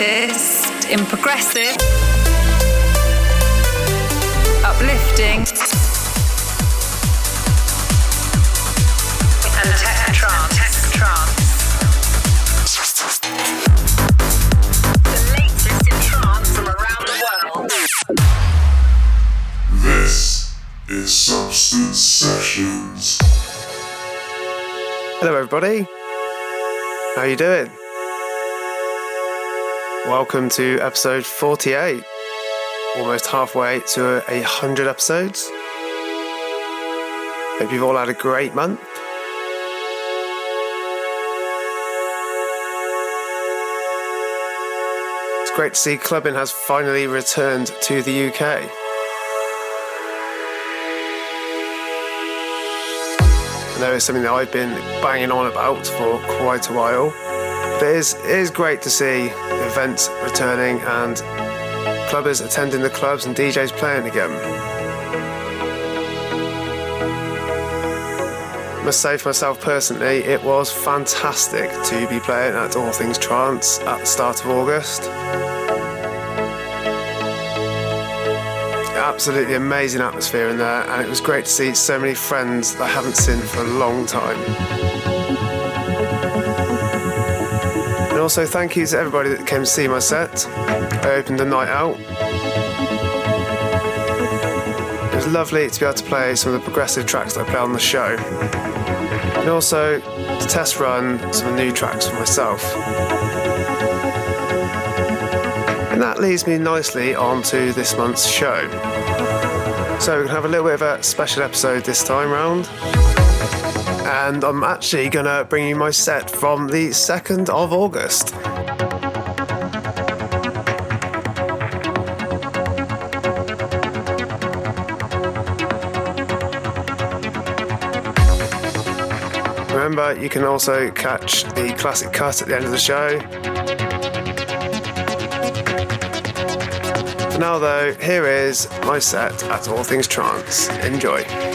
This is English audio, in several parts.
latest in progressive, uplifting, and tech trance. The latest in trance from around the world. This is Substance Sessions. Hello, everybody. How are you doing? Welcome to episode 48. Almost halfway to a hundred episodes. Hope you've all had a great month. It's great to see clubbing has finally returned to the UK. I know it's something that I've been banging on about for quite a while. But it is, it is great to see events returning and clubbers attending the clubs and DJs playing again. I must say for myself personally, it was fantastic to be playing at All Things Trance at the start of August. Absolutely amazing atmosphere in there, and it was great to see so many friends that I haven't seen for a long time. Also, thank you to everybody that came to see my set. I opened the night out. It was lovely to be able to play some of the progressive tracks that I play on the show. And also to test run some new tracks for myself. And that leads me nicely on to this month's show. So we're going to have a little bit of a special episode this time round. And I'm actually to bring you my set from the 2nd of August. Remember, you can also catch the classic cut at the end of the show. For now, though, here is my set at All Things Trance. Enjoy.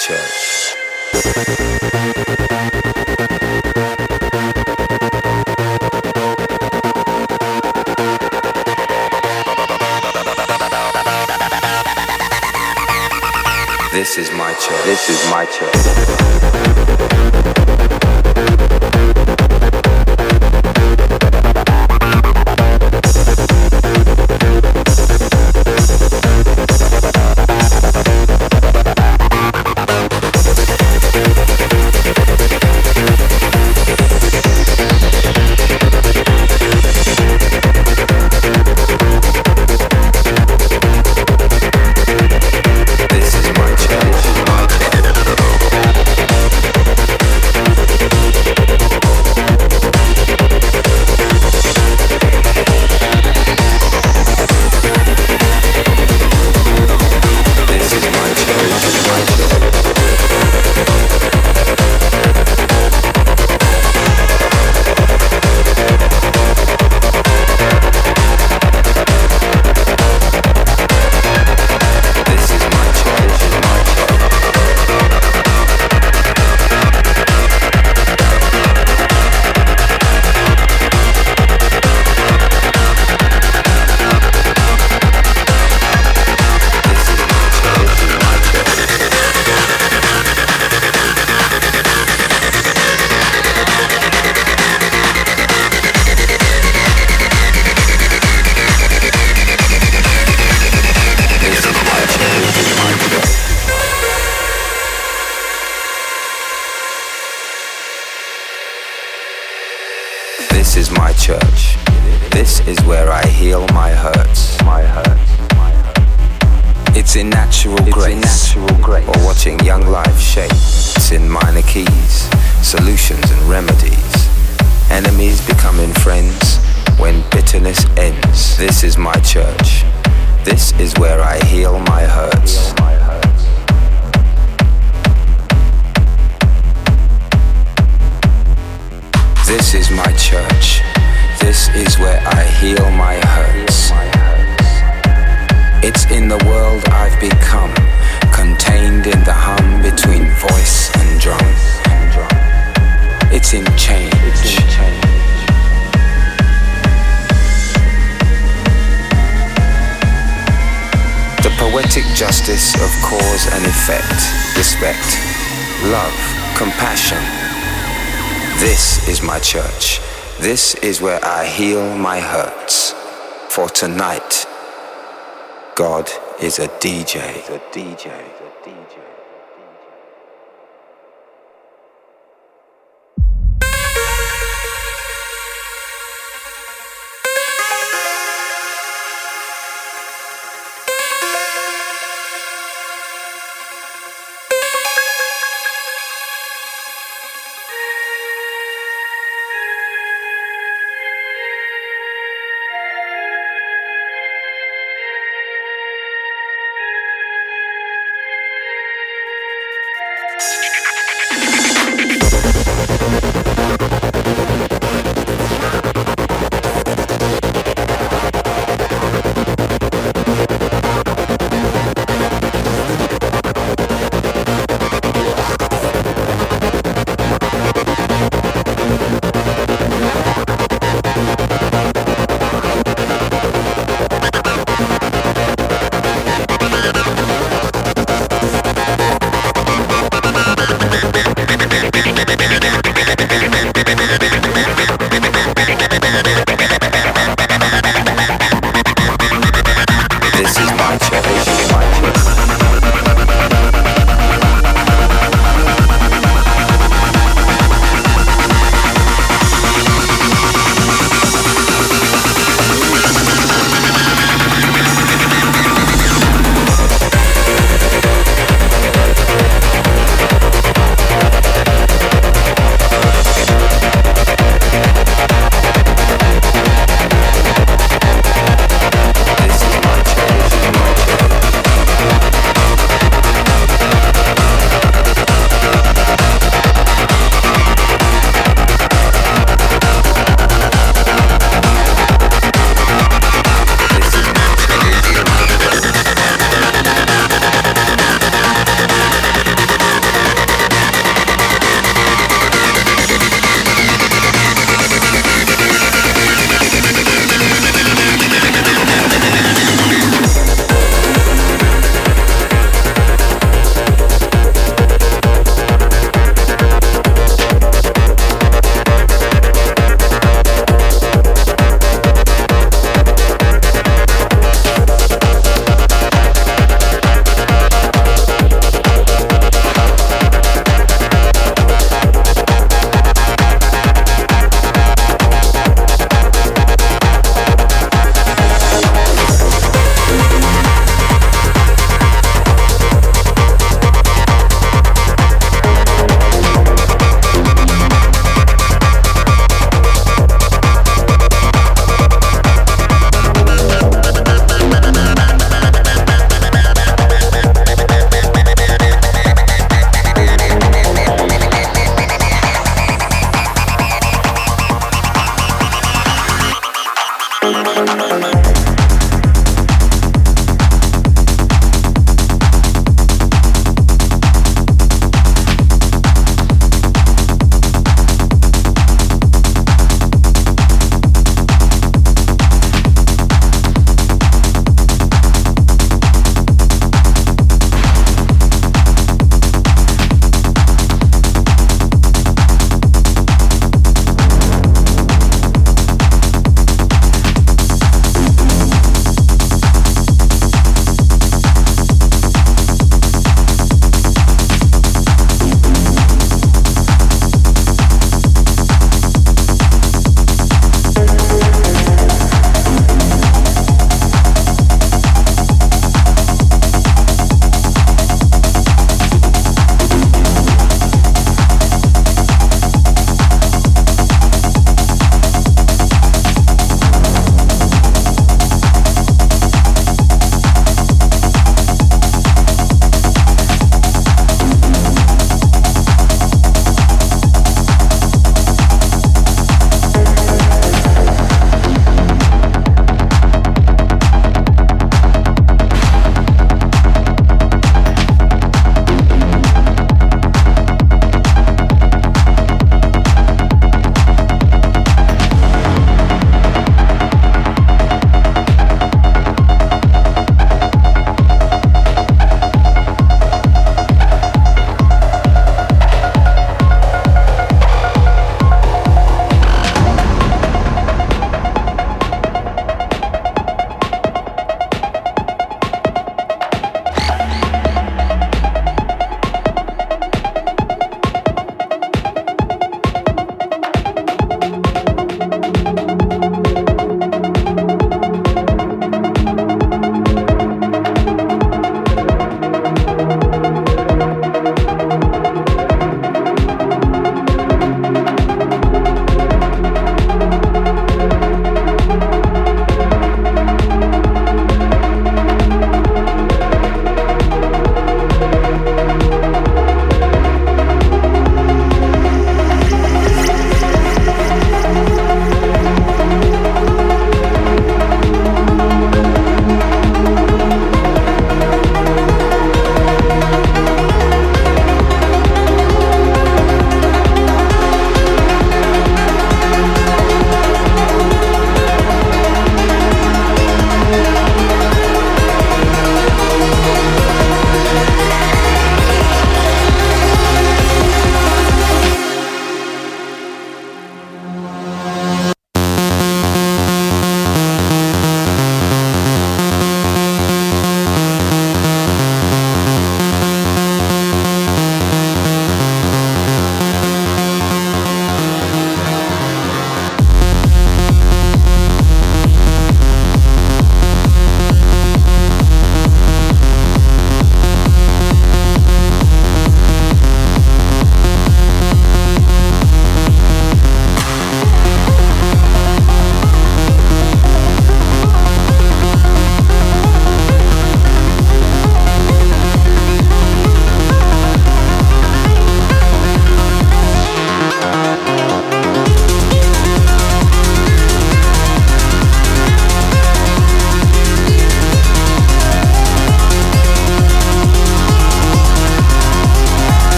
church. This is my church. This is my church. is where I heal my hurts. For tonight, God is a DJ. The DJ.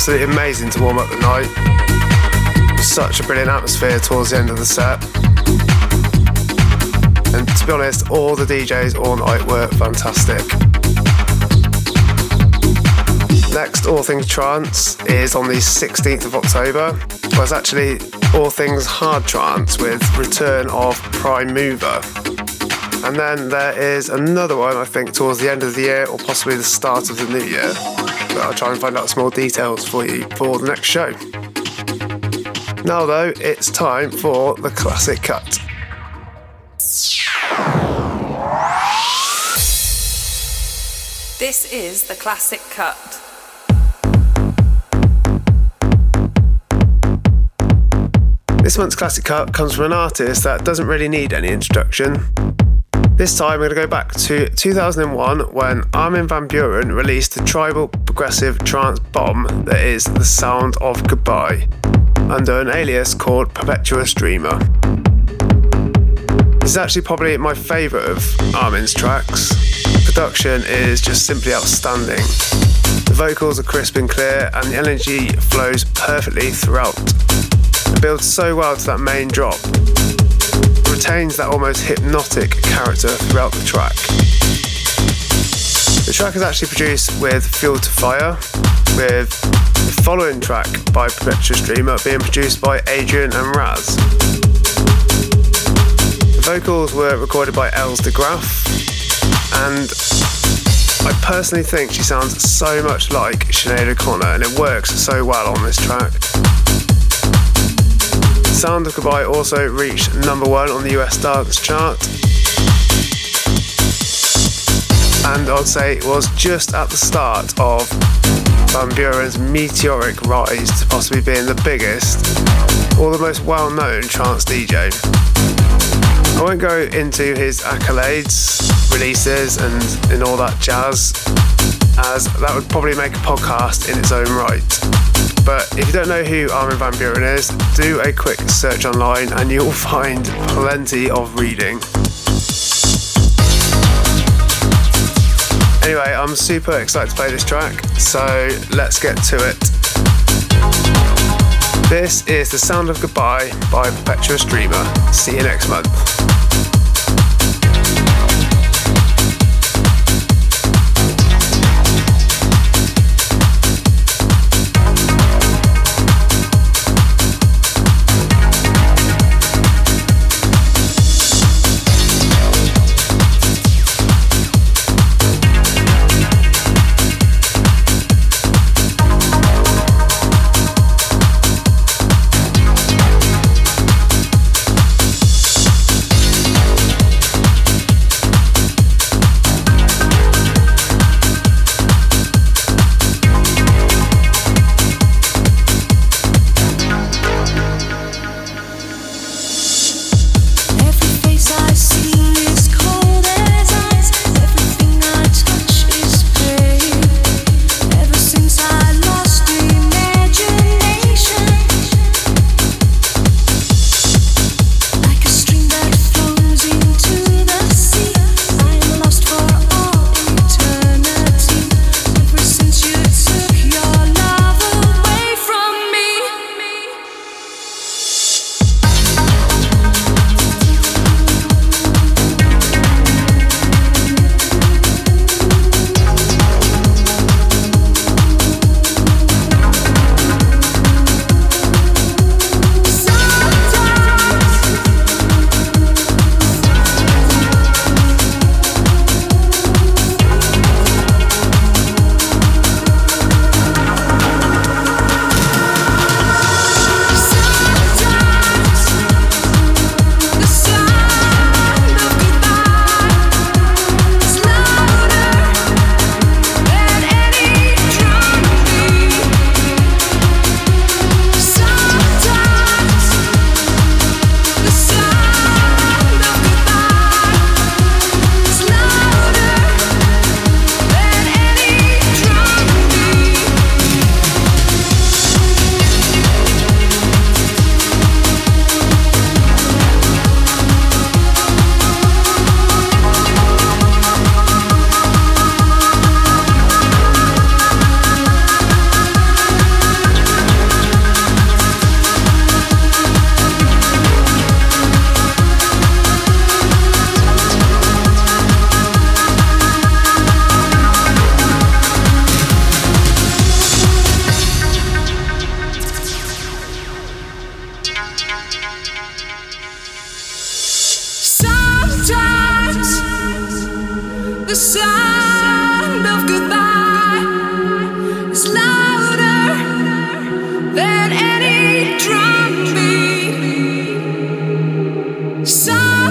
Absolutely amazing to warm up the night. Such a brilliant atmosphere towards the end of the set. And to be honest, all the DJs all night were fantastic. Next, All Things Trance is on the 16th of October. Well, it's actually All Things Hard Trance with Return of Prime Mover. And then there is another one, I think, towards the end of the year or possibly the start of the new year. But I'll try and find out some more details for you for the next show. Now, though, it's time for the classic cut. This is the classic cut. This month's classic cut comes from an artist that doesn't really need any introduction. This time we're going to go back to 2001 when Armin van Buuren released the tribal progressive trance bomb that is The Sound of Goodbye under an alias called Perpetuous Dreamer. This is actually probably my favourite of Armin's tracks. Production is just simply outstanding. The vocals are crisp and clear, and the energy flows perfectly throughout. It builds so well to that main drop. Retains that almost hypnotic character throughout the track. The track is actually produced with Fuel to Fire, with the following track by Perpetuous Dreamer being produced by Adrian and Raz. The vocals were recorded by Els de Graaf, and I personally think she sounds so much like Sinead O'Connor, and it works so well on this track. Sound of Goodbye also reached number one on the US dance chart. And I'd say it was just at the start of Van Buuren's meteoric rise to possibly being the biggest or the most well known trance DJ. I won't go into his accolades, releases, and, and all that jazz, as that would probably make a podcast in its own right. But if you don't know who Armin van Buuren is, do a quick search online and you'll find plenty of reading. Anyway, I'm super excited to play this track, so let's get to it. This is The Sound of Goodbye by Perpetuous Dreamer. See you next month.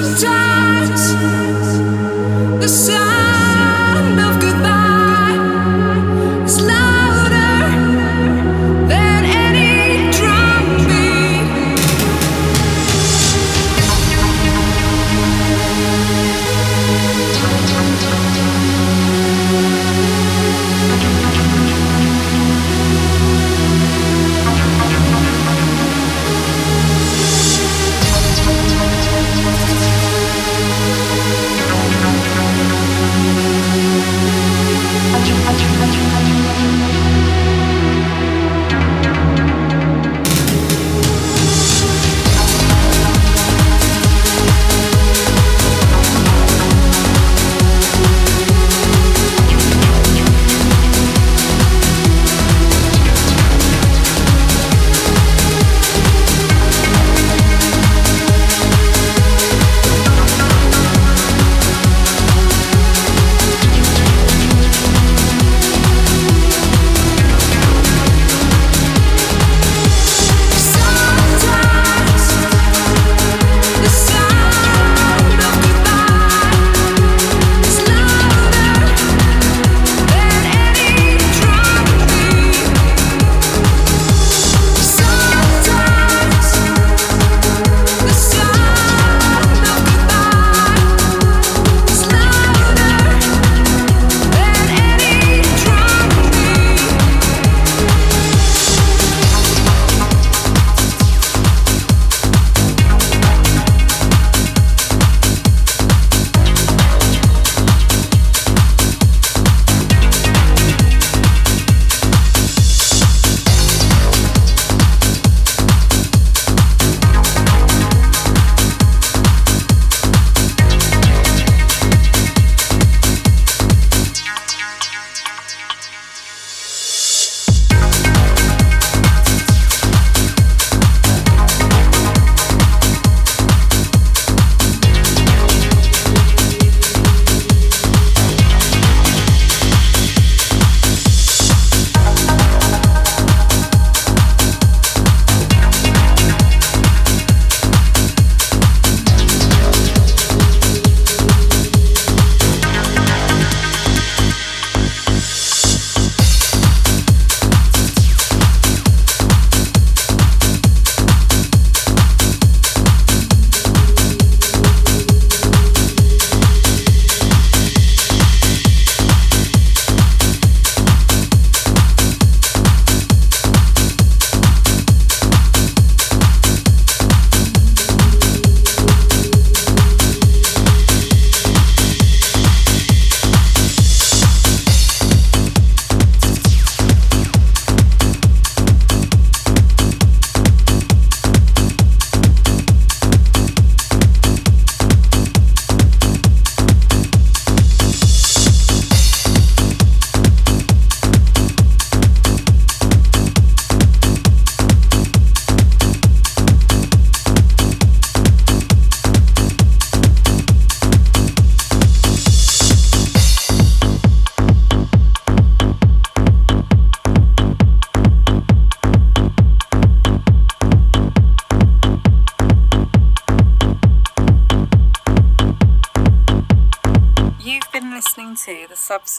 Sometimes the sound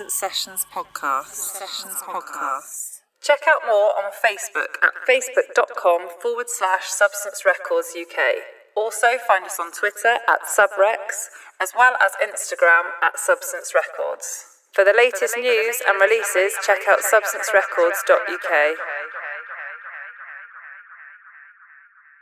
Sessions podcast. Sessions podcast. Check out more on Facebook at facebook.com forward slash Substance Records UK. Also find us on Twitter at Subrex, as well as Instagram at Substance Records. For the latest news and releases, check out substancerecords.uk.